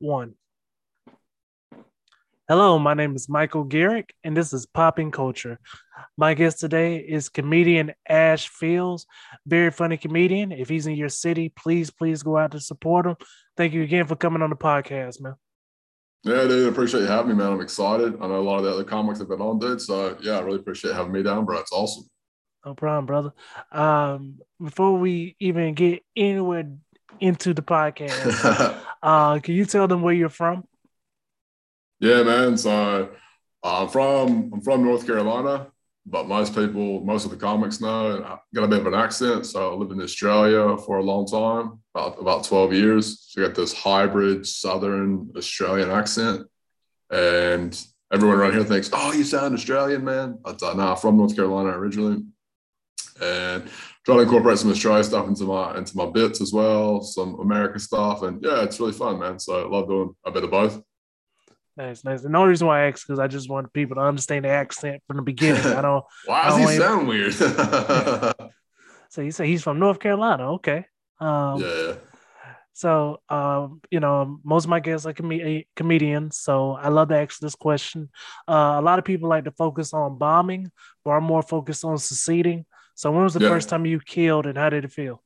one. Hello, my name is Michael Garrick, and this is Popping Culture. My guest today is comedian Ash Fields, very funny comedian. If he's in your city, please, please go out to support him. Thank you again for coming on the podcast, man. Yeah, dude, appreciate you having me, man. I'm excited. I know a lot of the other comics have been on, dude. So yeah, I really appreciate having me down, bro. It's awesome. No problem, brother. Um, before we even get anywhere into the podcast, uh, can you tell them where you're from? Yeah, man. So I'm from I'm from North Carolina, but most people, most of the comics know I got a bit of an accent. So I lived in Australia for a long time, about about 12 years. So I got this hybrid Southern Australian accent, and everyone around here thinks, "Oh, you sound Australian, man." I thought, "Nah, I'm from North Carolina originally." And trying to incorporate some Australia stuff into my into my bits as well, some America stuff, and yeah, it's really fun, man. So I love doing a bit of both. Nice, nice. And the only reason why I ask because I just want people to understand the accent from the beginning. I don't. why does he sound weird? so you say he's from North Carolina, okay? Um, yeah. So, um, you know, most of my guests are com- comedians, so I love to ask this question. Uh, a lot of people like to focus on bombing, but I'm more focused on succeeding. So when was the yeah. first time you killed and how did it feel?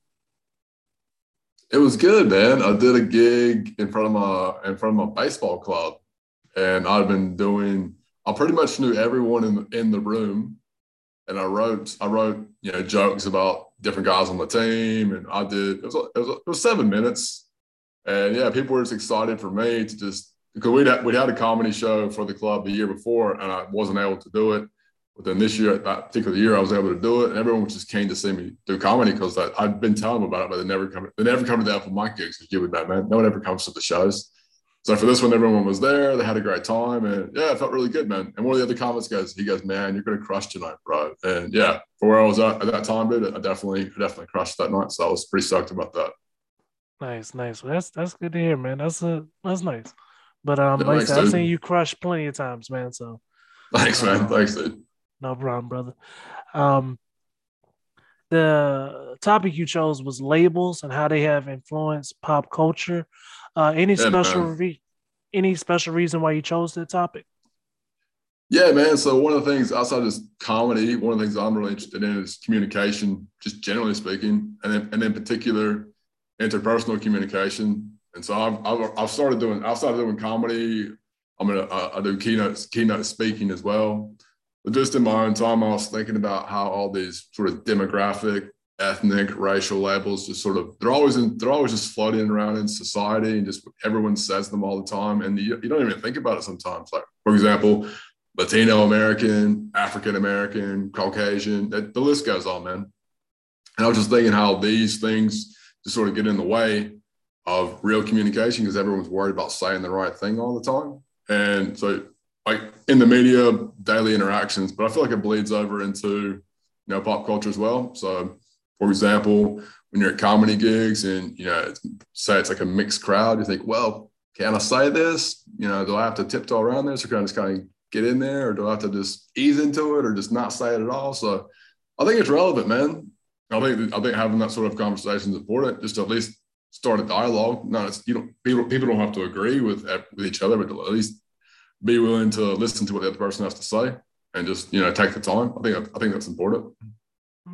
It was good, man. I did a gig in front of my in front of my baseball club, and I'd been doing. I pretty much knew everyone in the, in the room, and I wrote I wrote you know jokes about different guys on the team, and I did. It was it was, it was seven minutes, and yeah, people were just excited for me to just because we'd had, we'd had a comedy show for the club the year before, and I wasn't able to do it. But then this year, that particular year, I was able to do it, and everyone was just keen to see me do comedy because I'd been telling them about it, but they never come. They never come to the open mic gigs. You with that, man. No one ever comes to the shows. So for this one, everyone was there. They had a great time, and yeah, it felt really good, man. And one of the other comments goes, "He goes, man, you're gonna crush tonight, bro." And yeah, for where I was at at that time, dude, I definitely, I definitely crushed that night. So I was pretty stoked about that. Nice, nice. Well, that's that's good to hear, man. That's a that's nice. But um, yeah, like I said, I've seen you crush plenty of times, man. So thanks, man. Um, thanks, dude. No problem, brother. Um, the topic you chose was labels and how they have influenced pop culture. Uh, any yeah, special re- any special reason why you chose that topic? Yeah, man. So one of the things outside of just comedy, one of the things I'm really interested in is communication, just generally speaking, and then, and in particular, interpersonal communication. And so I've, I've, I've started doing I've started doing comedy. I'm gonna I, I do keynote keynote speaking as well. But just in my own time, I was thinking about how all these sort of demographic, ethnic, racial labels just sort of they're always in, they're always just floating around in society, and just everyone says them all the time, and you, you don't even think about it sometimes. Like for example, Latino American, African American, Caucasian, that, the list goes on, man. And I was just thinking how these things just sort of get in the way of real communication because everyone's worried about saying the right thing all the time. And so like in the media, daily interactions, but I feel like it bleeds over into you know pop culture as well. So, for example, when you're at comedy gigs and you know say it's like a mixed crowd, you think, well, can I say this? You know, do I have to tiptoe around this, or can I just kind of get in there, or do I have to just ease into it, or just not say it at all? So, I think it's relevant, man. I think I think having that sort of conversation is important, just to at least start a dialogue. Not it's, you know people people don't have to agree with with each other, but at least be willing to listen to what the other person has to say and just you know take the time. I think I think that's important.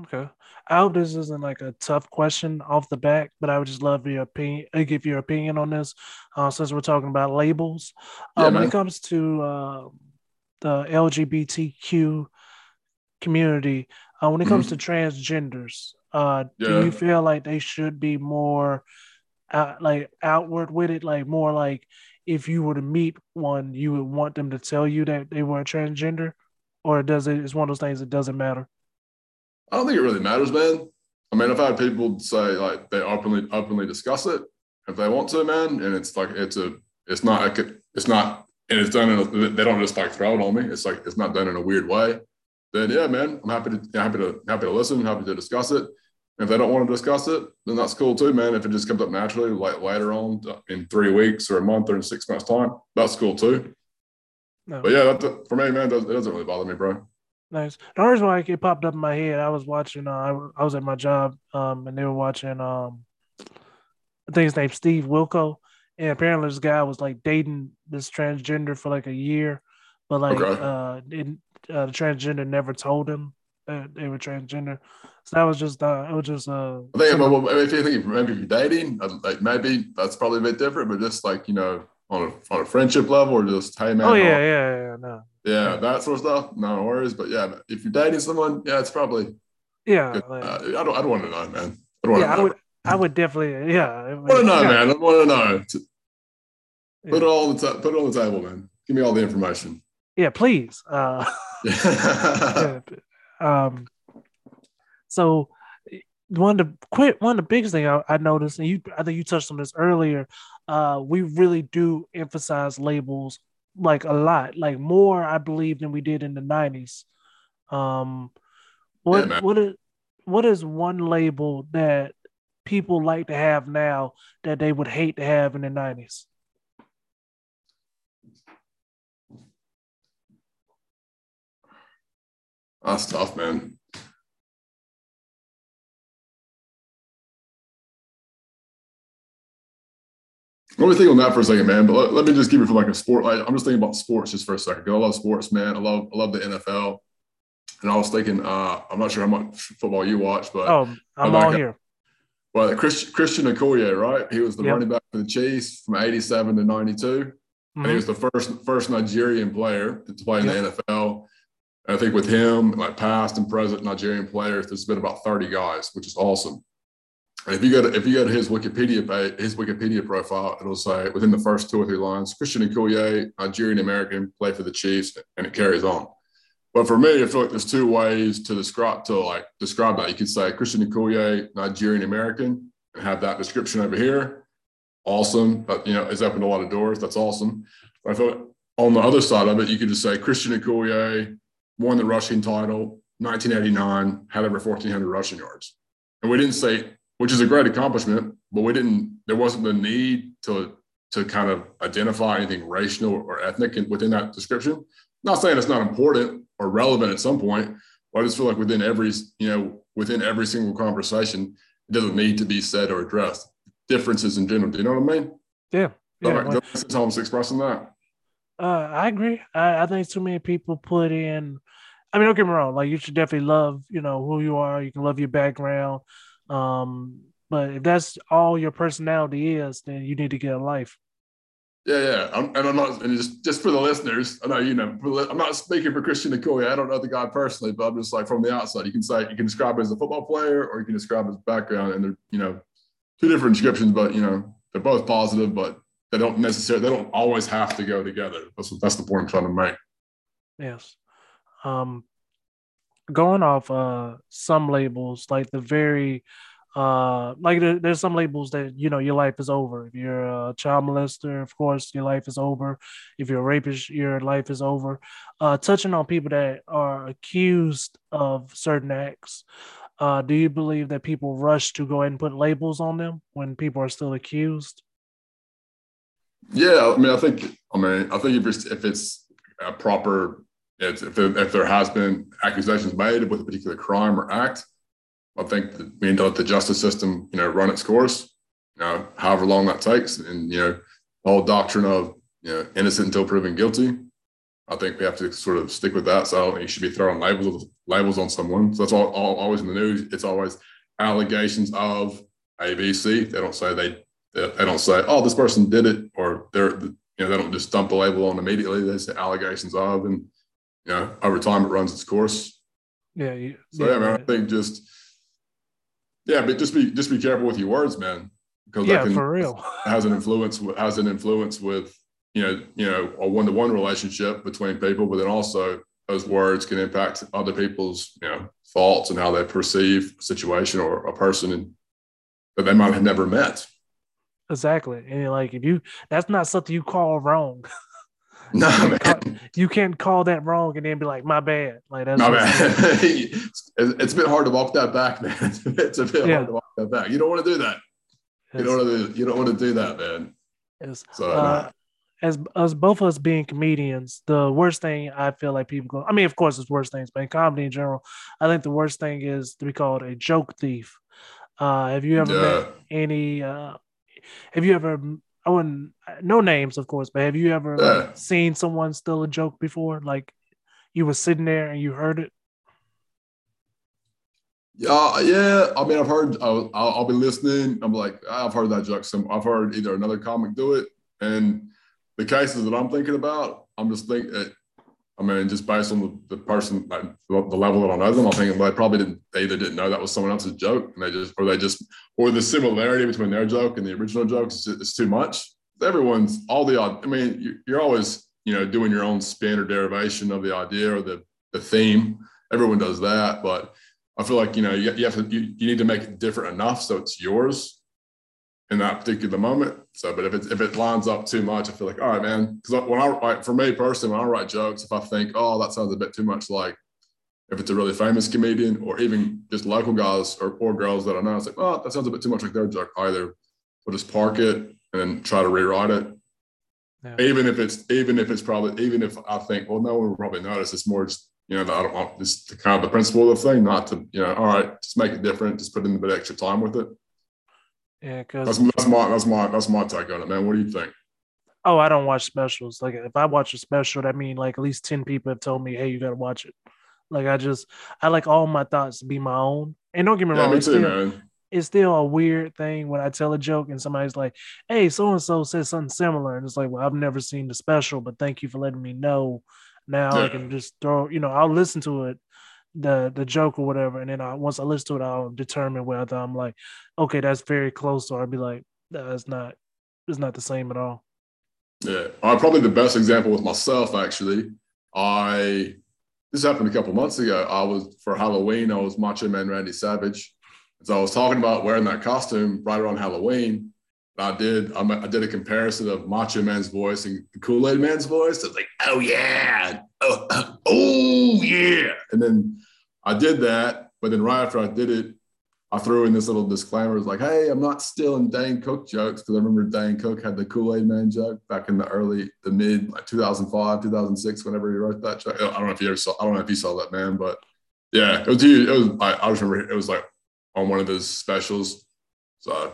Okay. I hope this isn't like a tough question off the back, but I would just love your opinion, uh, give your opinion on this, uh, since we're talking about labels. Yeah, uh, when it comes to uh, the LGBTQ community, uh, when it comes mm-hmm. to transgenders, uh, yeah. do you feel like they should be more, like outward with it, like more like if you were to meet one, you would want them to tell you that they were transgender, or does it? It's one of those things that doesn't matter. I don't think it really matters, man. I mean, if I've had people say like they openly openly discuss it if they want to, man, and it's like it's a it's not it's not and it's done in a, they don't just like throw it on me. It's like it's not done in a weird way. Then yeah, man, I'm happy to happy to happy to listen, happy to discuss it. If they don't want to discuss it, then that's cool too, man. If it just comes up naturally, like later on in three weeks or a month or in six months' time, that's cool too. No. But yeah, that, for me, man, it doesn't, really bother me, bro. Nice. The reason why it popped up in my head, I was watching. Uh, I, I was at my job, um, and they were watching. Um, I think his name's Steve Wilkos, And apparently, this guy was like dating this transgender for like a year, but like okay. uh, it, uh, the transgender never told him that they were transgender. So that was just uh, it was just uh. I think well, if you think maybe if you're dating, uh, like maybe that's probably a bit different, but just like you know on a on a friendship level or just hey man. Oh yeah, yeah, yeah, no. Yeah, that sort of stuff. No worries, but yeah, if you're dating someone, yeah, it's probably. Yeah, like, uh, I don't. I don't want to know, man. I don't want yeah, to know. I would. I would definitely. Yeah. I want to know, yeah. man. I want to know. Put yeah. it all on the t- put it on the table, man. Give me all the information. Yeah, please. Uh, yeah. um. So one of the quick one of the biggest thing I, I, noticed, and you I think you touched on this earlier, uh, we really do emphasize labels like a lot, like more I believe than we did in the nineties. Um, what yeah, what is what is one label that people like to have now that they would hate to have in the nineties? That's tough, man. Let me think on that for a second, man. But let, let me just give it from like a sport. Like, I'm just thinking about sports just for a second. I love sports, man. I love I love the NFL. And I was thinking, uh, I'm not sure how much football you watch, but oh, I'm all here. Well, Christian, Christian Okoye, right? He was the yep. running back for the Chiefs from '87 to '92, mm-hmm. and he was the first first Nigerian player to play in yep. the NFL. And I think with him, like past and present Nigerian players, there's been about 30 guys, which is awesome. If you go to if you go to his Wikipedia page, his Wikipedia profile, it'll say within the first two or three lines, Christian Okoye, Nigerian American, play for the Chiefs, and it carries on. But for me, I feel like there's two ways to describe to like describe that. You could say Christian Okoye, Nigerian American, and have that description over here. Awesome, but you know, it's opened a lot of doors. That's awesome. But I feel like on the other side of it, you could just say Christian Okoye won the rushing title, 1989, had over 1,400 rushing yards, and we didn't say which is a great accomplishment. But we didn't. There wasn't the need to to kind of identify anything racial or ethnic within that description. Not saying it's not important or relevant at some point, but I just feel like within every you know within every single conversation, it doesn't need to be said or addressed. Differences in general. Do you know what I mean? Yeah. Yeah. Right. Like, that's how I'm expressing that. Uh, I agree. I, I think too many people put in. I mean, don't get me wrong. Like you should definitely love, you know, who you are. You can love your background. Um, but if that's all your personality is, then you need to get a life. Yeah, yeah, I'm, and I'm not, and just just for the listeners, I know you know, I'm not speaking for Christian Okoye. I don't know the guy personally, but I'm just like from the outside. You can say you can describe him as a football player, or you can describe his background, and they're you know, two different descriptions, but you know, they're both positive, but they don't necessarily, they don't always have to go together. That's that's the point I'm trying to make. Yes. Um, going off uh, some labels, like the very uh like there, there's some labels that you know your life is over. If you're a child molester of course your life is over. If you're a rapist your life is over. Uh touching on people that are accused of certain acts uh do you believe that people rush to go ahead and put labels on them when people are still accused? Yeah i mean i think i mean i think if it's if it's a proper if there, if there has been accusations made with a particular crime or act, I think that we need to let the justice system, you know, run its course, you know, however long that takes. And, you know, the whole doctrine of, you know, innocent until proven guilty. I think we have to sort of stick with that. So you should be throwing labels labels on someone. So that's all, all always in the news. It's always allegations of ABC. They don't say they they don't say, oh, this person did it, or they're you know they don't just dump the label on immediately. They say allegations of, and you know, over time it runs its course. Yeah. You, so yeah, yeah, man, I think just yeah, but just be just be careful with your words, man, because yeah, can, for real has an influence has an influence with you know you know a one to one relationship between people, but then also those words can impact other people's you know thoughts and how they perceive a situation or a person that they might have never met. Exactly, and like if you that's not something you call wrong. No, you man. Call, you can't call that wrong and then be like, "My bad." Like that's no, man. it's a bit hard to walk that back, man. It's a bit yeah. hard to walk that back. You don't want to do that. you don't want to. Do, you don't want to do that, man. Yes. So, uh, as as both of us being comedians, the worst thing I feel like people go. I mean, of course, it's worst things, but in comedy in general, I think the worst thing is to be called a joke thief. Uh, have you ever yeah. met any? Uh, have you ever I wouldn't no names, of course, but have you ever like, uh. seen someone steal a joke before? Like you were sitting there and you heard it. Yeah, yeah. I mean, I've heard. I'll, I'll, be listening. I'm like, I've heard that joke. Some I've heard either another comic do it, and the cases that I'm thinking about, I'm just thinking. Uh, I mean, just based on the, the person, like, the level that I know them, I think they probably didn't. They either didn't know that was someone else's joke, and they just, or they just, or the similarity between their joke and the original joke is too much. Everyone's all the. I mean, you're always, you know, doing your own spin or derivation of the idea or the the theme. Everyone does that, but I feel like you know you, you have to you, you need to make it different enough so it's yours in that particular moment. So, but if it if it lines up too much, I feel like all right, man. Because when I like for me personally, when I write jokes, if I think oh that sounds a bit too much like if it's a really famous comedian or even just local guys or, or girls that I know, it's like oh that sounds a bit too much like their joke. Either we'll just park it and then try to rewrite it. Yeah. Even if it's even if it's probably even if I think well no one will probably notice. It's more just you know, I don't want this the kind of the principle of the thing, not to, you know, all right, just make it different, just put in a bit extra time with it. Yeah, because that's, that's my that's my that's my take on it, man. What do you think? Oh, I don't watch specials. Like if I watch a special, that mean like at least 10 people have told me, hey, you gotta watch it. Like I just I like all my thoughts to be my own. And don't get me yeah, wrong, me too, still, it's still a weird thing when I tell a joke and somebody's like, hey, so and so said something similar. And it's like, well, I've never seen the special, but thank you for letting me know now yeah. I can just throw, you know, I'll listen to it, the the joke or whatever, and then I once I listen to it, I'll determine whether I'm like, okay, that's very close, or I'll be like, that's not, it's not the same at all. Yeah, uh, probably the best example with myself actually. I this happened a couple months ago. I was for Halloween. I was Macho Man Randy Savage, so I was talking about wearing that costume right around Halloween. I did I did a comparison of Macho Man's voice and Kool Aid Man's voice. I was like, oh yeah, oh, oh yeah, and then I did that. But then right after I did it, I threw in this little disclaimer. It's like, hey, I'm not stealing Dane Cook jokes because I remember Dane Cook had the Kool Aid Man joke back in the early, the mid, like 2005, 2006, whenever he wrote that joke. I don't know if you ever saw. I don't know if you saw that man, but yeah, it was. It was. I, I just remember it was like on one of his specials. So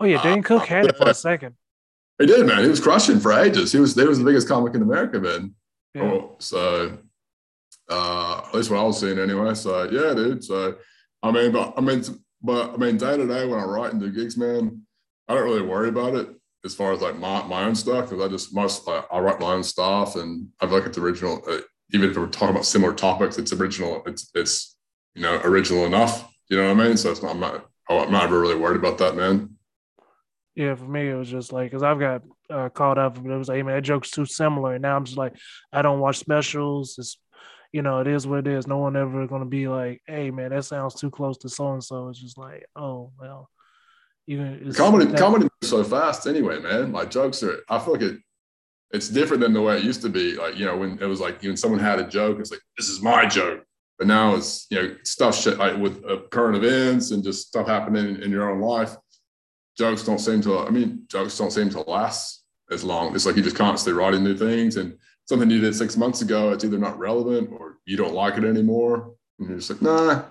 Oh yeah, Dane uh, Cook had it for a second. He did, man. He was crushing for ages. He was he was the biggest comic in America, man. Yeah. Oh, so uh, at least what I was seeing anyway. So yeah, dude. So I mean, but I mean, but I mean, day to day when I write and do gigs, man, I don't really worry about it as far as like my, my own stuff because I just most like I write my own stuff and I feel like it's original. Uh, even if we're talking about similar topics, it's original. It's it's you know original enough. You know what I mean? So it's not I'm not I'm not ever really worried about that, man yeah, for me, it was just like, because I've got uh, caught up, but it was like, hey, man, that joke's too similar. And now I'm just like, I don't watch specials. It's, you know, it is what it is. No one ever going to be like, hey, man, that sounds too close to so and so. It's just like, oh, well, even comedy, that- comedy moves so fast anyway, man. Like jokes are, I feel like it, it's different than the way it used to be. Like, you know, when it was like, when someone had a joke, it's like, this is my joke. But now it's, you know, stuff shit like with uh, current events and just stuff happening in, in your own life jokes don't seem to, I mean, jokes don't seem to last as long. It's like you're just constantly writing new things and something you did six months ago, it's either not relevant or you don't like it anymore. And you're just like, nah,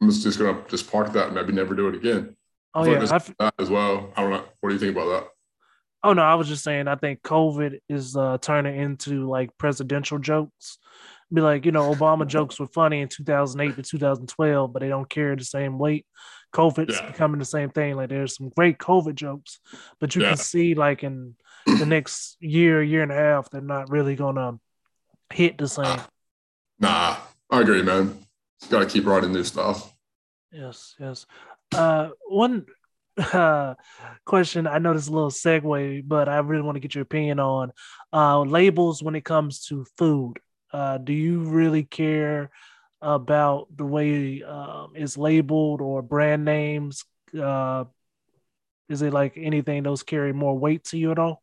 I'm just, just going to just park that and maybe never do it again. Oh, yeah. that as well. I don't know. What do you think about that? Oh, no, I was just saying, I think COVID is uh, turning into like presidential jokes. Be like, you know, Obama jokes were funny in 2008 to 2012, but they don't carry the same weight COVID's yeah. becoming the same thing. Like there's some great COVID jokes, but you yeah. can see like in the next year, year and a half, they're not really gonna hit the same. Nah, I agree, man. Got to keep writing new stuff. Yes, yes. Uh, one uh, question. I know this is a little segue, but I really want to get your opinion on uh, labels when it comes to food. Uh, do you really care about the way um, it's labeled or brand names? Uh, is it like anything those carry more weight to you at all?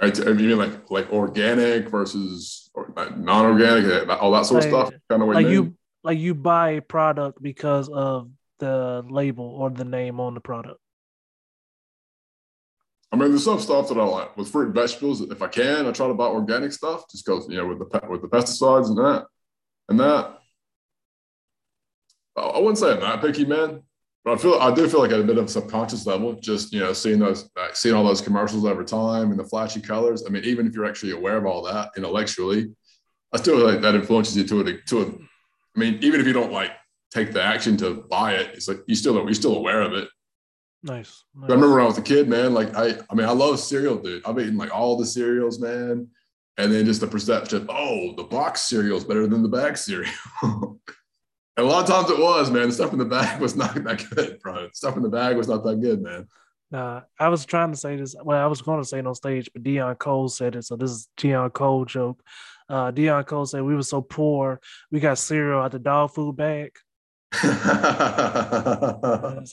I, mean like like organic versus non-organic, all that sort like, of stuff? Kind of like you like you buy a product because of the label or the name on the product. I mean, there's some stuff that I like with fruit and vegetables. If I can, I try to buy organic stuff just because you know with the with the pesticides and that. And that, I wouldn't say I'm not picky, man. But I feel I do feel like at a bit of a subconscious level, just you know, seeing those, like, seeing all those commercials over time and the flashy colors. I mean, even if you're actually aware of all that intellectually, I still feel like that influences you to it. To a, I mean, even if you don't like take the action to buy it, it's like you still you're still aware of it. Nice. nice. I remember when I was a kid, man. Like I, I mean, I love cereal, dude. I've eaten like all the cereals, man. And then just the perception, oh, the box cereal is better than the bag cereal. and a lot of times it was, man. The stuff in the bag was not that good, bro. The stuff in the bag was not that good, man. Nah, I was trying to say this. Well, I was going to say it on stage, but Deon Cole said it. So this is Deon Cole joke. Uh, Deon Cole said we were so poor, we got cereal out the dog food bag. it's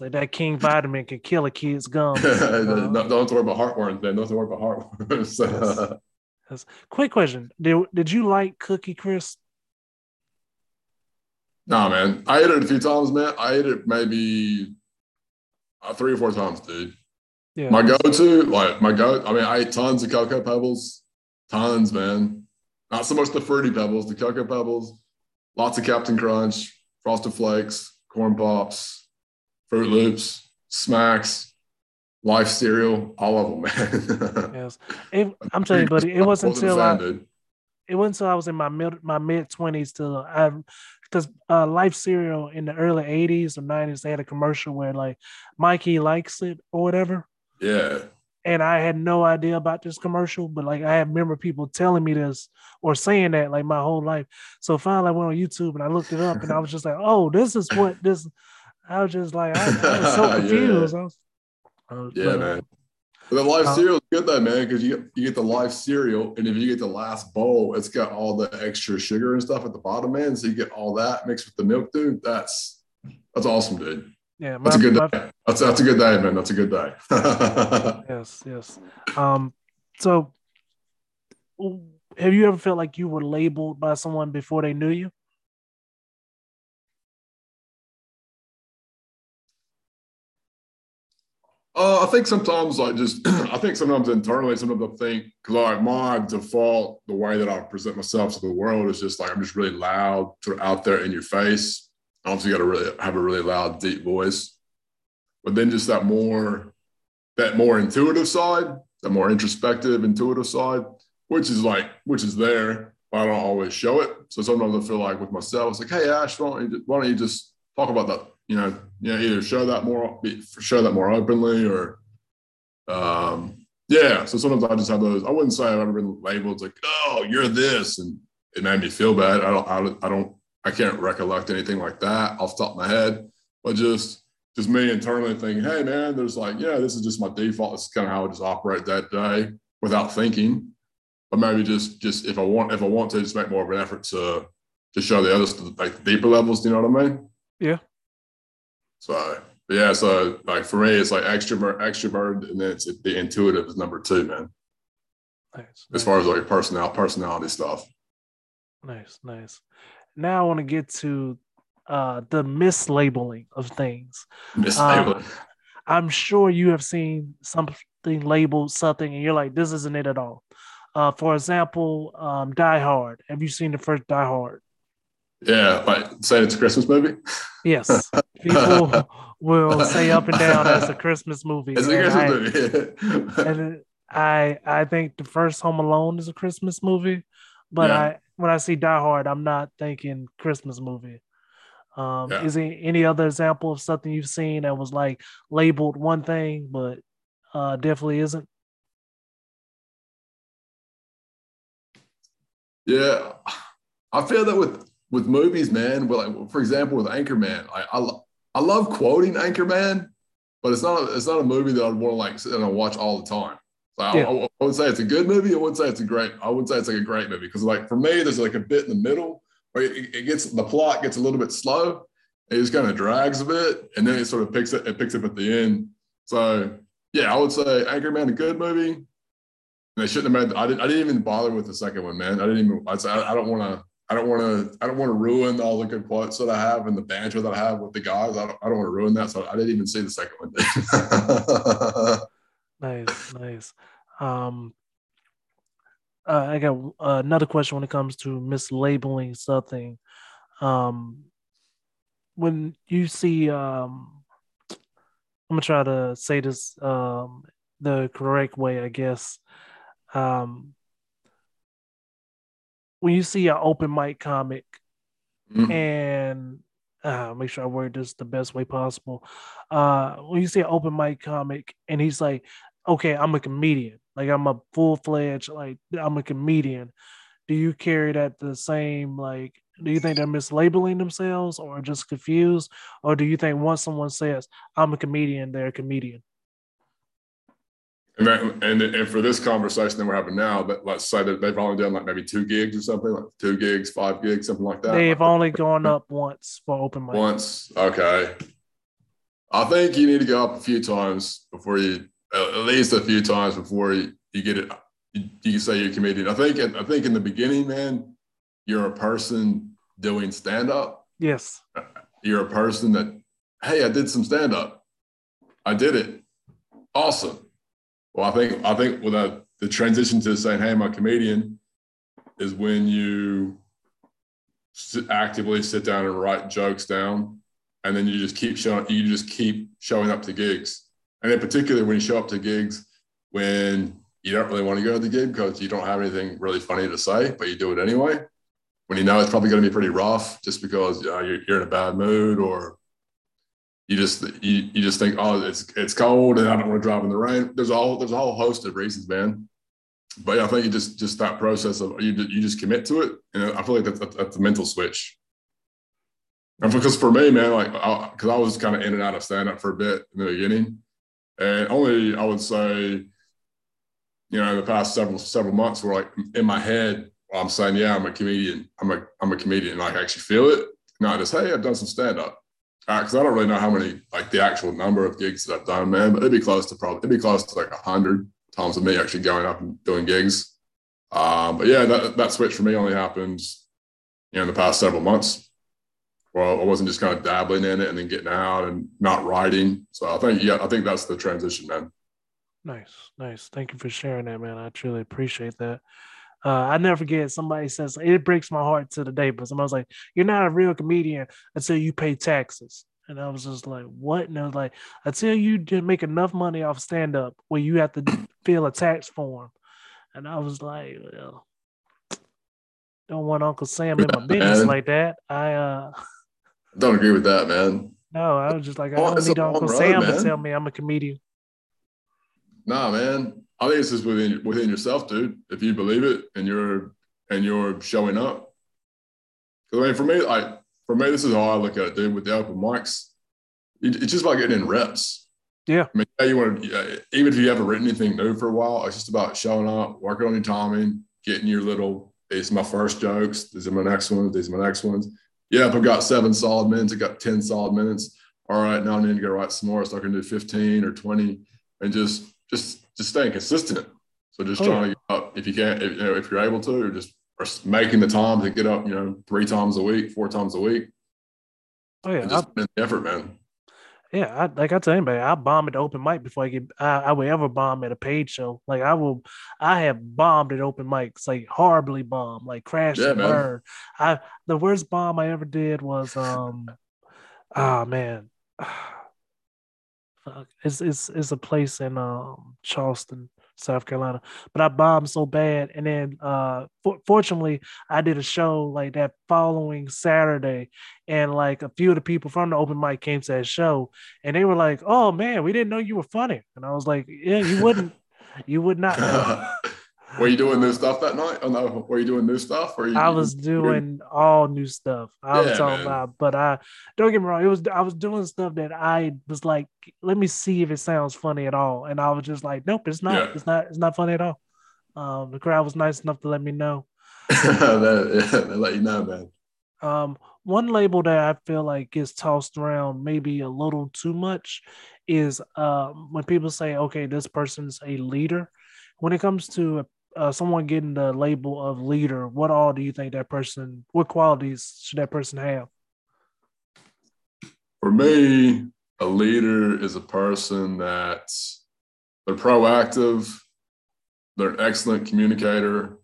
like that King vitamin can kill a kid's gums. Uh, don't, don't worry about heartworms, man. Don't worry about heartworms. yes. Yes. Quick question: Did did you like Cookie Crisp? Nah, man. I ate it a few times, man. I ate it maybe uh, three or four times, dude. Yeah. My go-to, like my go. I mean, I ate tons of cocoa pebbles, tons, man. Not so much the fruity pebbles, the cocoa pebbles. Lots of Captain Crunch, Frosted Flakes, Corn Pops, Froot Loops, Smacks, Life cereal, all of them, man. yes, it, I'm telling you, buddy, it wasn't until I, it wasn't until I was in my mid my mid twenties till I because uh, Life cereal in the early '80s or '90s they had a commercial where like Mikey likes it or whatever. Yeah. And I had no idea about this commercial, but like I had remember people telling me this or saying that like my whole life. So finally I went on YouTube and I looked it up and I was just like, oh, this is what this. I was just like, I, I was so confused. yeah, I was, I was, yeah but, man. But the live uh, cereal is good though, man, because you get, you get the live cereal, and if you get the last bowl, it's got all the extra sugar and stuff at the bottom, end, So you get all that mixed with the milk, dude. That's that's awesome, dude. Yeah, my, that's a good my, day. That's that's a good day, man. That's a good day. yes, yes. Um, so have you ever felt like you were labeled by someone before they knew you? Uh, I think sometimes, like just, I think sometimes internally, sometimes I think because like my default, the way that I present myself to the world is just like I'm just really loud, sort of out there in your face. I obviously, got to really have a really loud, deep voice, but then just that more, that more intuitive side, that more introspective, intuitive side which is like which is there. But I don't always show it. So sometimes I feel like with myself, it's like, hey Ash, why don't you, why don't you just talk about that? You know, you know, either show that more, show that more openly, or um, yeah. So sometimes I just have those. I wouldn't say I've ever been labeled like, oh, you're this, and it made me feel bad. I don't, I I don't, I can't recollect anything like that off the top of my head. But just just me internally thinking, hey man, there's like, yeah, this is just my default. This is kind of how I just operate that day without thinking but maybe just just if I want if I want to just make more of an effort to to show the others like the deeper levels. Do you know what I mean? Yeah. So yeah, so like for me, it's like extrovert, extrovert, and then it's the intuitive is number two, man. Nice. As nice. far as like personality, personality stuff. Nice, nice. Now I want to get to uh, the mislabeling of things. Mislabeling. Uh, I'm sure you have seen something labeled something, and you're like, "This isn't it at all." Uh, for example, um, Die Hard. Have you seen the first Die Hard? Yeah, like say it's a Christmas movie. Yes, people will say up and down as a Christmas movie. It's a Christmas I, movie. and I I think the first Home Alone is a Christmas movie, but yeah. I when I see Die Hard, I'm not thinking Christmas movie. Um, yeah. Is there any other example of something you've seen that was like labeled one thing, but uh, definitely isn't? Yeah, I feel that with with movies, man. like, for example, with Anchorman, I I, I love quoting Anchorman, but it's not a, it's not a movie that I'd want to like sit and watch all the time. So yeah. I, I, I would say it's a good movie. I wouldn't say it's a great. I wouldn't say it's like a great movie because like for me, there's like a bit in the middle where it, it gets the plot gets a little bit slow. It just kind of drags a bit, and then it sort of picks it. It picks up at the end. So yeah, I would say Anchorman a good movie. They shouldn't have made. I didn't. I didn't even bother with the second one, man. I didn't even. I, I don't want to. I don't want to. I don't want to ruin all the good quotes that I have and the banter that I have with the guys. I don't. I don't want to ruin that. So I didn't even see the second one. nice, nice. Um, uh, I got another question when it comes to mislabeling something. Um, when you see um, I'm gonna try to say this um, the correct way, I guess. Um, when you see an open mic comic mm-hmm. and uh, make sure I word this the best way possible. Uh, when you see an open mic comic and he's like, okay, I'm a comedian, like I'm a full fledged, like I'm a comedian. Do you carry that the same, like, do you think they're mislabeling themselves or just confused? Or do you think once someone says, I'm a comedian, they're a comedian? And, that, and and for this conversation that we're having now, but let's say that they've only done like maybe two gigs or something, like two gigs, five gigs, something like that. They've only gone up once for open mic. Once, okay. I think you need to go up a few times before you, at least a few times before you, you get it. You, you say you're a comedian. I think. I think in the beginning, man, you're a person doing stand up. Yes. You're a person that, hey, I did some stand up. I did it. Awesome well, I think I think with the transition to saying, "Hey, I'm a comedian," is when you actively sit down and write jokes down, and then you just keep showing. You just keep showing up to gigs, and in particular, when you show up to gigs when you don't really want to go to the gig because you don't have anything really funny to say, but you do it anyway. When you know it's probably going to be pretty rough, just because uh, you're, you're in a bad mood or you just you, you just think oh it's it's cold and I don't want to drive in the rain. There's all there's a whole host of reasons, man. But yeah, I think you just just that process of you you just commit to it, and I feel like that's, that's a mental switch. And because for me, man, like because I, I, was kind of in and out of stand up for a bit in the beginning, and only I would say, you know, in the past several several months, where like in my head, I'm saying, yeah, I'm a comedian. I'm a I'm a comedian. Like I actually feel it, not just hey, I've done some stand up because uh, I don't really know how many like the actual number of gigs that I've done, man, but it'd be close to probably it'd be close to like hundred times of me actually going up and doing gigs. Um, but yeah, that that switch for me only happened, you know, in the past several months. Well, I wasn't just kind of dabbling in it and then getting out and not writing. So I think yeah, I think that's the transition, man. Nice, nice. Thank you for sharing that, man. I truly appreciate that. Uh, I never forget somebody says it breaks my heart to the day, but somebody's like, You're not a real comedian until you pay taxes. And I was just like, What? And I was like, Until you make enough money off stand up where you have to fill a tax form. And I was like, Well, don't want Uncle Sam in my business like that. I uh don't agree with that, man. No, I was just like, I don't need Uncle Sam man. to tell me I'm a comedian. Nah, man. I think it's just within within yourself, dude. If you believe it and you're and you're showing up. Because I mean, for me, like for me, this is how I look at it, dude. With the open mics, it's just about getting in reps. Yeah. I mean, yeah, you want to even if you haven't written anything new for a while, it's just about showing up, working on your timing, getting your little. These are my first jokes. These are my next ones. These are my next ones. Yeah, if I've got seven solid minutes, I got ten solid minutes. All right, now I need to go write some more, so I can do fifteen or twenty, and just just just staying consistent. So just oh, trying yeah. to get up if you can, if, you know, if you're able to, or just or making the time to get up, you know, three times a week, four times a week. Oh yeah, just I, effort, man. Yeah, I, like I tell anybody, I bomb at the open mic before I get. I, I would ever bomb at a paid show. Like I will, I have bombed at open mics, like horribly bombed, like crash yeah, and burn. I the worst bomb I ever did was um, ah oh, man. It's it's it's a place in um Charleston, South Carolina. But I bombed so bad, and then uh, for, fortunately, I did a show like that following Saturday, and like a few of the people from the open mic came to that show, and they were like, "Oh man, we didn't know you were funny," and I was like, "Yeah, you wouldn't, you would not know." Were you doing new stuff that night? Oh no, were you doing new stuff? Or you, I was doing all new stuff. I yeah, was talking about, but I don't get me wrong. It was I was doing stuff that I was like, let me see if it sounds funny at all, and I was just like, nope, it's not. Yeah. It's not. It's not funny at all. Um, the crowd was nice enough to let me know. that, yeah, they let you know, man. Um, one label that I feel like gets tossed around maybe a little too much is um, when people say, okay, this person's a leader. When it comes to uh, someone getting the label of leader, what all do you think that person, what qualities should that person have? For me, a leader is a person that's they're proactive, they're an excellent communicator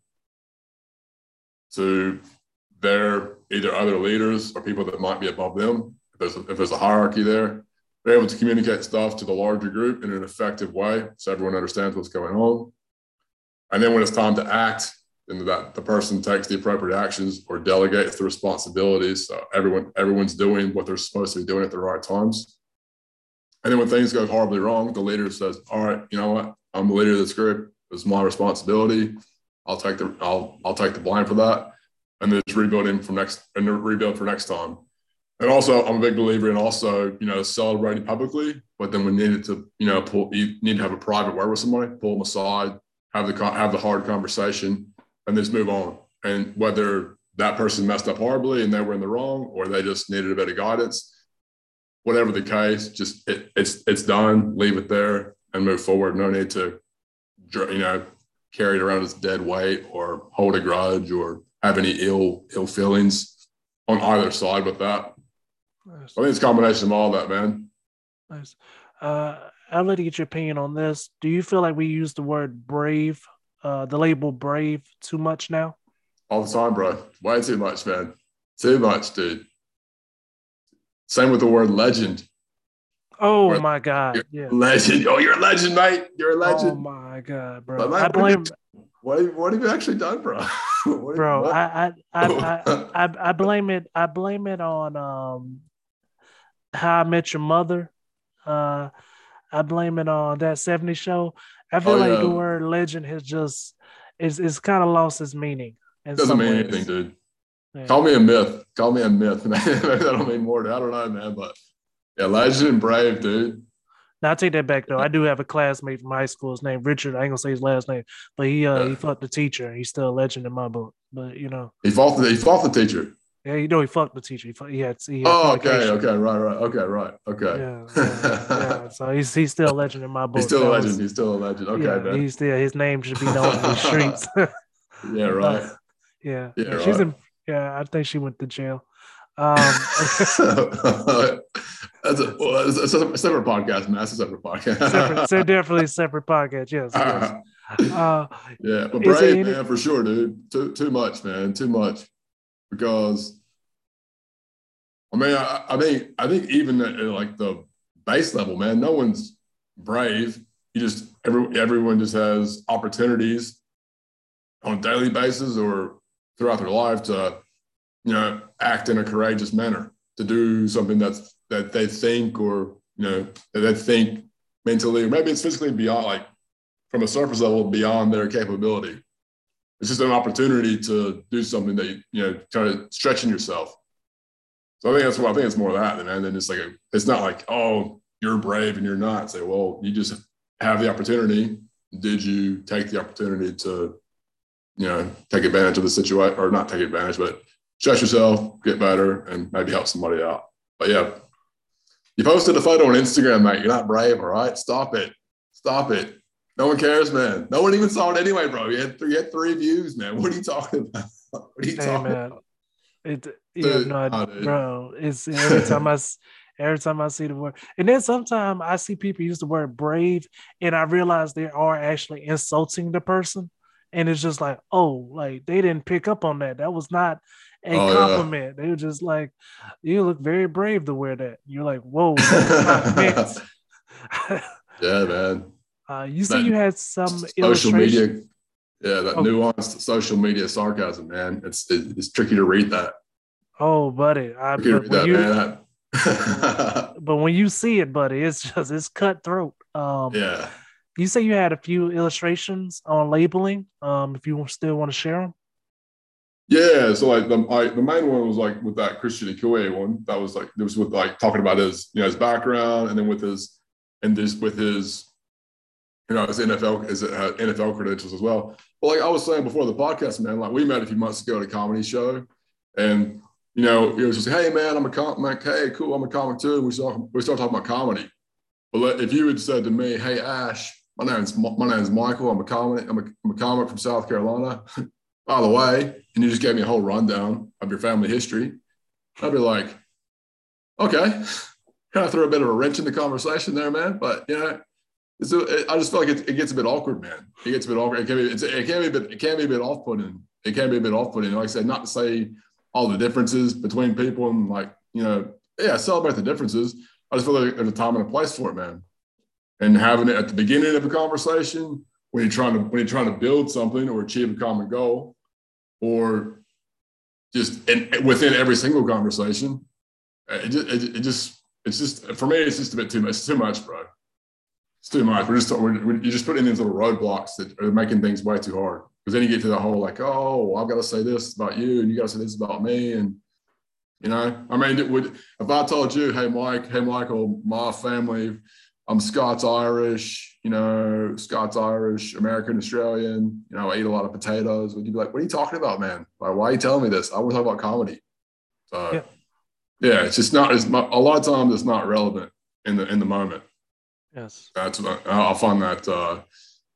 to their either other leaders or people that might be above them. If there's a, if there's a hierarchy there, they're able to communicate stuff to the larger group in an effective way so everyone understands what's going on. And then when it's time to act, then that the person takes the appropriate actions or delegates the responsibilities. So everyone everyone's doing what they're supposed to be doing at the right times. And then when things go horribly wrong, the leader says, "All right, you know what? I'm the leader of this group. It's my responsibility. I'll take the I'll I'll take the blame for that, and then just rebuilding for next and rebuild for next time." And also, I'm a big believer in also, you know, celebrating publicly, but then we needed to, you know, pull, you need to have a private word with somebody, pull them aside, have the have the hard conversation, and just move on. And whether that person messed up horribly and they were in the wrong, or they just needed a bit of guidance, whatever the case, just it, it's it's done. Leave it there and move forward. No need to, you know, carry it around as dead weight or hold a grudge or have any ill ill feelings on either side with that. Nice. I think it's a combination of all that, man. Nice. Uh, I'd like to get your opinion on this. Do you feel like we use the word brave, uh, the label brave, too much now? All the time, bro. Way too much, man. Too much, dude. Same with the word legend. Oh Where, my god! Yeah. Legend. Oh, you're a legend, mate. You're a legend. Oh my god, bro. I blame. What have, you, what have you actually done, bro? bro, I, I, I, I, I blame it. I blame it on um how I Met Your Mother. Uh, I blame it on that 70s show. I feel oh, like yeah. the word legend has just is is kind of lost its meaning. Doesn't mean ways. anything, dude. Yeah. Call me a myth. Call me a myth. that don't mean more. I don't know, man. But yeah, legend and brave, dude. Now I take that back though. I do have a classmate from high school. His name Richard. I ain't gonna say his last name, but he uh yeah. he fought the teacher. He's still a legend in my book. But you know, he fought the he fought the teacher. Yeah, you know he fucked the teacher. He, he had. He had oh, okay, okay, right, right, okay, right, okay. Yeah, yeah, yeah. So he's he's still a legend in my book. He's still a legend. Was, he's still a legend. Okay, yeah, man. He's still his name should be known in the streets. yeah, right. Uh, yeah, yeah, right. she's in. Yeah, I think she went to jail. Um, that's a, well, it's a, separate podcast, man. That's a separate podcast. separate, so definitely separate podcast. Yes. yes. Uh, yeah, but brave, man, for sure, dude. Too too much, man. Too much because I mean, I, I think I think even at, like the base level, man, no one's brave. You just every everyone just has opportunities on a daily basis or throughout their life to, you know, act in a courageous manner, to do something that's that they think or you know that they think mentally, or maybe it's physically beyond like from a surface level beyond their capability it's just an opportunity to do something that you, you know kind of stretching yourself. So I think that's what I think it's more of that, man. Then it's like a, it's not like oh you're brave and you're not. Say well you just have the opportunity. Did you take the opportunity to you know take advantage of the situation or not take advantage, but stretch yourself, get better, and maybe help somebody out. But yeah, you posted a photo on Instagram, mate. You're not brave, all right? Stop it. Stop it. No one cares, man. No one even saw it anyway, bro. You had three, you had three views, man. What are you talking about? What are you hey, talking man. about? It, yeah, no, oh, bro. It's every time I, every time I see the word, and then sometimes I see people use the word brave, and I realize they are actually insulting the person, and it's just like, oh, like they didn't pick up on that. That was not a oh, compliment. Yeah. They were just like, you look very brave to wear that. You're like, whoa, yeah, man. Uh, you said you had some social media. Yeah, that nuanced social media sarcasm, man. It's it's tricky to read that. Oh, buddy, I, but, when you, but when you see it, buddy, it's just it's cutthroat. Um, yeah. You say you had a few illustrations on labeling. Um, if you still want to share them. Yeah, so like the the main one was like with that Christian Okoye one. That was like it was with like talking about his you know his background and then with his and this with his you know, his NFL his uh, NFL credentials as well. But like I was saying before the podcast, man, like we met a few months ago at a comedy show, and you know, it was just, hey man, I'm a comic. Hey, cool, I'm a comic too. And we start we start talking about comedy. But if you had said to me, hey Ash, my name's my name's Michael. I'm a comic. I'm a, I'm a comic from South Carolina. By the way, and you just gave me a whole rundown of your family history, I'd be like, okay, kind of throw a bit of a wrench in the conversation there, man. But you know, so uh, I just feel like it, it, gets a bit awkward, man. It gets a bit awkward. It can be, it can be a bit, it can be a bit off-putting. It can be a bit off-putting. Like I said, not to say all the differences between people and like, you know, yeah, celebrate the differences. I just feel like there's a time and a place for it, man. And having it at the beginning of a conversation when you're trying to when you're trying to build something or achieve a common goal, or just in, within every single conversation, uh, it just, it, it just it's just for me it's just a bit too much. Too much, bro. It's too much. We're just we're, we're, you're just putting these little roadblocks that are making things way too hard. Because then you get to the whole like, oh, I've got to say this about you, and you got to say this about me, and you know, I mean, it would if I told you, hey, Mike, hey, Michael, my family, I'm Scots Irish, you know, Scots Irish, American Australian, you know, I eat a lot of potatoes. Would you be like, what are you talking about, man? Like, why are you telling me this? I want to talk about comedy. So, yeah, yeah it's just not. It's a lot of times it's not relevant in the in the moment. Yes, that's what I, find that. uh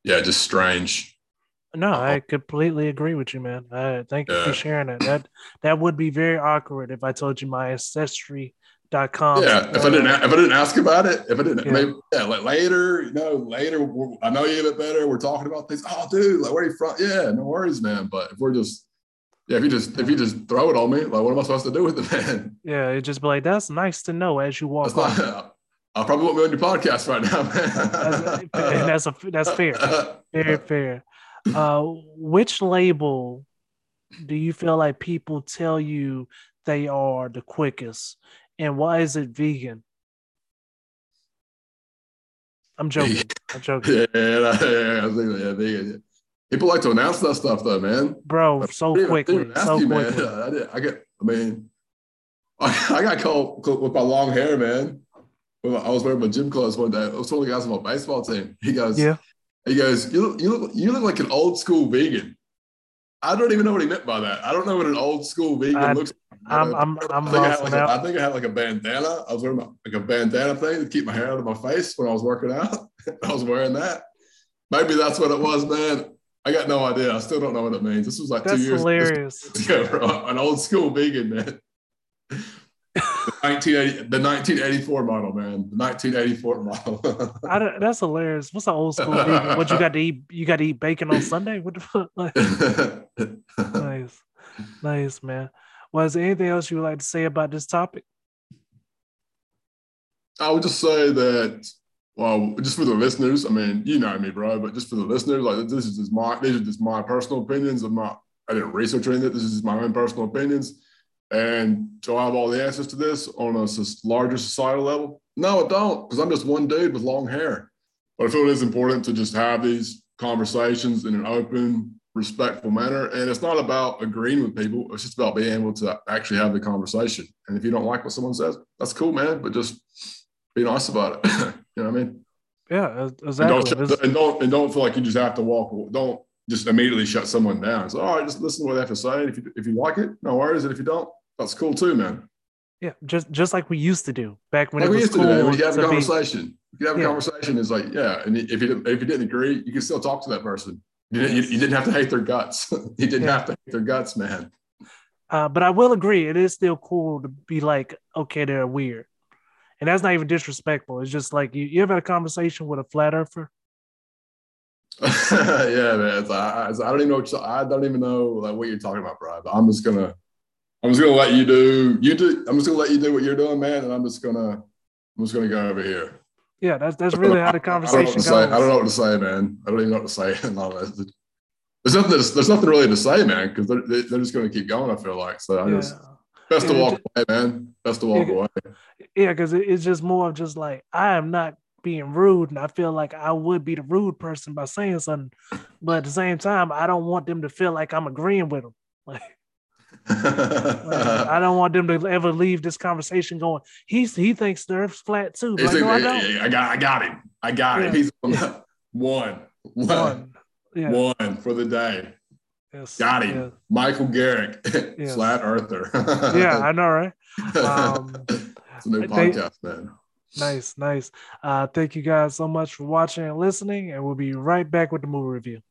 Yeah, just strange. No, I completely agree with you, man. Uh, thank you yeah. for sharing that. That that would be very awkward if I told you my ancestry dot com. Yeah, if I didn't if I didn't ask about it, if I didn't yeah. maybe yeah, like later, you know, later I know you a bit better. We're talking about things. Oh, dude, like where are you from? Yeah, no worries, man. But if we're just yeah, if you just if you just throw it on me, like what am I supposed to do with it, man? Yeah, it just be like that's nice to know as you walk. Not, I probably won't be on your podcast right now, man. that's, a that's fair, very fair. Uh, which label do you feel like people tell you they are the quickest, and why is it vegan? I'm joking. I'm joking. yeah, yeah, yeah, I think yeah, vegan. People like to announce that stuff, though, man. Bro, so quickly, so you, quickly. Man. I, did, I get. I mean, I, I got called with my long hair, man. I was wearing my gym clothes one day. I was telling the guys on my baseball team. He goes, "Yeah, he goes, you look, you look, you look like an old school vegan. I don't even know what he meant by that. I don't know what an old school vegan I, looks like. I'm, I'm, I'm I, think I, like a, I think I had like a bandana. I was wearing like a bandana thing to keep my hair out of my face when I was working out. I was wearing that. Maybe that's what it was, man. I got no idea. I still don't know what it means. This was like that's two years hilarious. ago. An old school vegan, man. 1980, the 1984 model, man. The 1984 model. I don't, that's hilarious. What's the old school? what you got to eat? You got to eat bacon on Sunday? What the fuck? Like, nice, nice, man. Was there anything else you would like to say about this topic? I would just say that, well, just for the listeners. I mean, you know me, bro, but just for the listeners, like this is just my these are just my personal opinions. I'm not. I didn't research anything. This is just my own personal opinions and do I have all the answers to this on a larger societal level? No, I don't, because I'm just one dude with long hair. But I feel it is important to just have these conversations in an open, respectful manner. And it's not about agreeing with people, it's just about being able to actually have the conversation. And if you don't like what someone says, that's cool, man, but just be nice about it. you know what I mean? Yeah, exactly. And don't, and don't, and don't feel like you just have to walk. Don't just immediately shut someone down. So, all right, just listen to what they have to say. If you, if you like it, no worries. And if you don't, that's cool too, man. Yeah, just just like we used to do back when like it was used cool. To do, you have a conversation. Be, you have a yeah. conversation. It's like, yeah, and if you if you didn't agree, you can still talk to that person. You didn't, yes. you, you didn't have to hate their guts. you didn't yeah. have to hate their guts, man. Uh, but I will agree, it is still cool to be like, okay, they're weird, and that's not even disrespectful. It's just like you, you ever had a conversation with a flat earther? yeah, man. I, I, don't even know. What I don't even know like what you're talking about, bro. But I'm just gonna I'm just gonna let you do you do. I'm just gonna let you do what you're doing, man, and I'm just gonna I'm just gonna go over here. Yeah, that's that's really how the conversation I. Say. I don't know what to say, man. I don't even know what to say. there's nothing. There's nothing really to say, man, because they're, they're just gonna keep going. I feel like so. I yeah. just best yeah, to walk away, man. Best to walk yeah, away. Yeah, because it's just more of just like I am not being rude, and I feel like I would be the rude person by saying something, but at the same time, I don't want them to feel like I'm agreeing with them. Like I don't want them to ever leave this conversation going. He's he thinks the Earth's flat too. Like, no, I, don't. I got I got him. I got yeah. him. He's one. One. One. Yeah. One for the day. Yes. Got him. Yeah. Michael Garrick, yes. flat earther. yeah, I know, right? Um, it's a new podcast, they, man. Nice, nice. Uh, thank you guys so much for watching and listening, and we'll be right back with the movie review.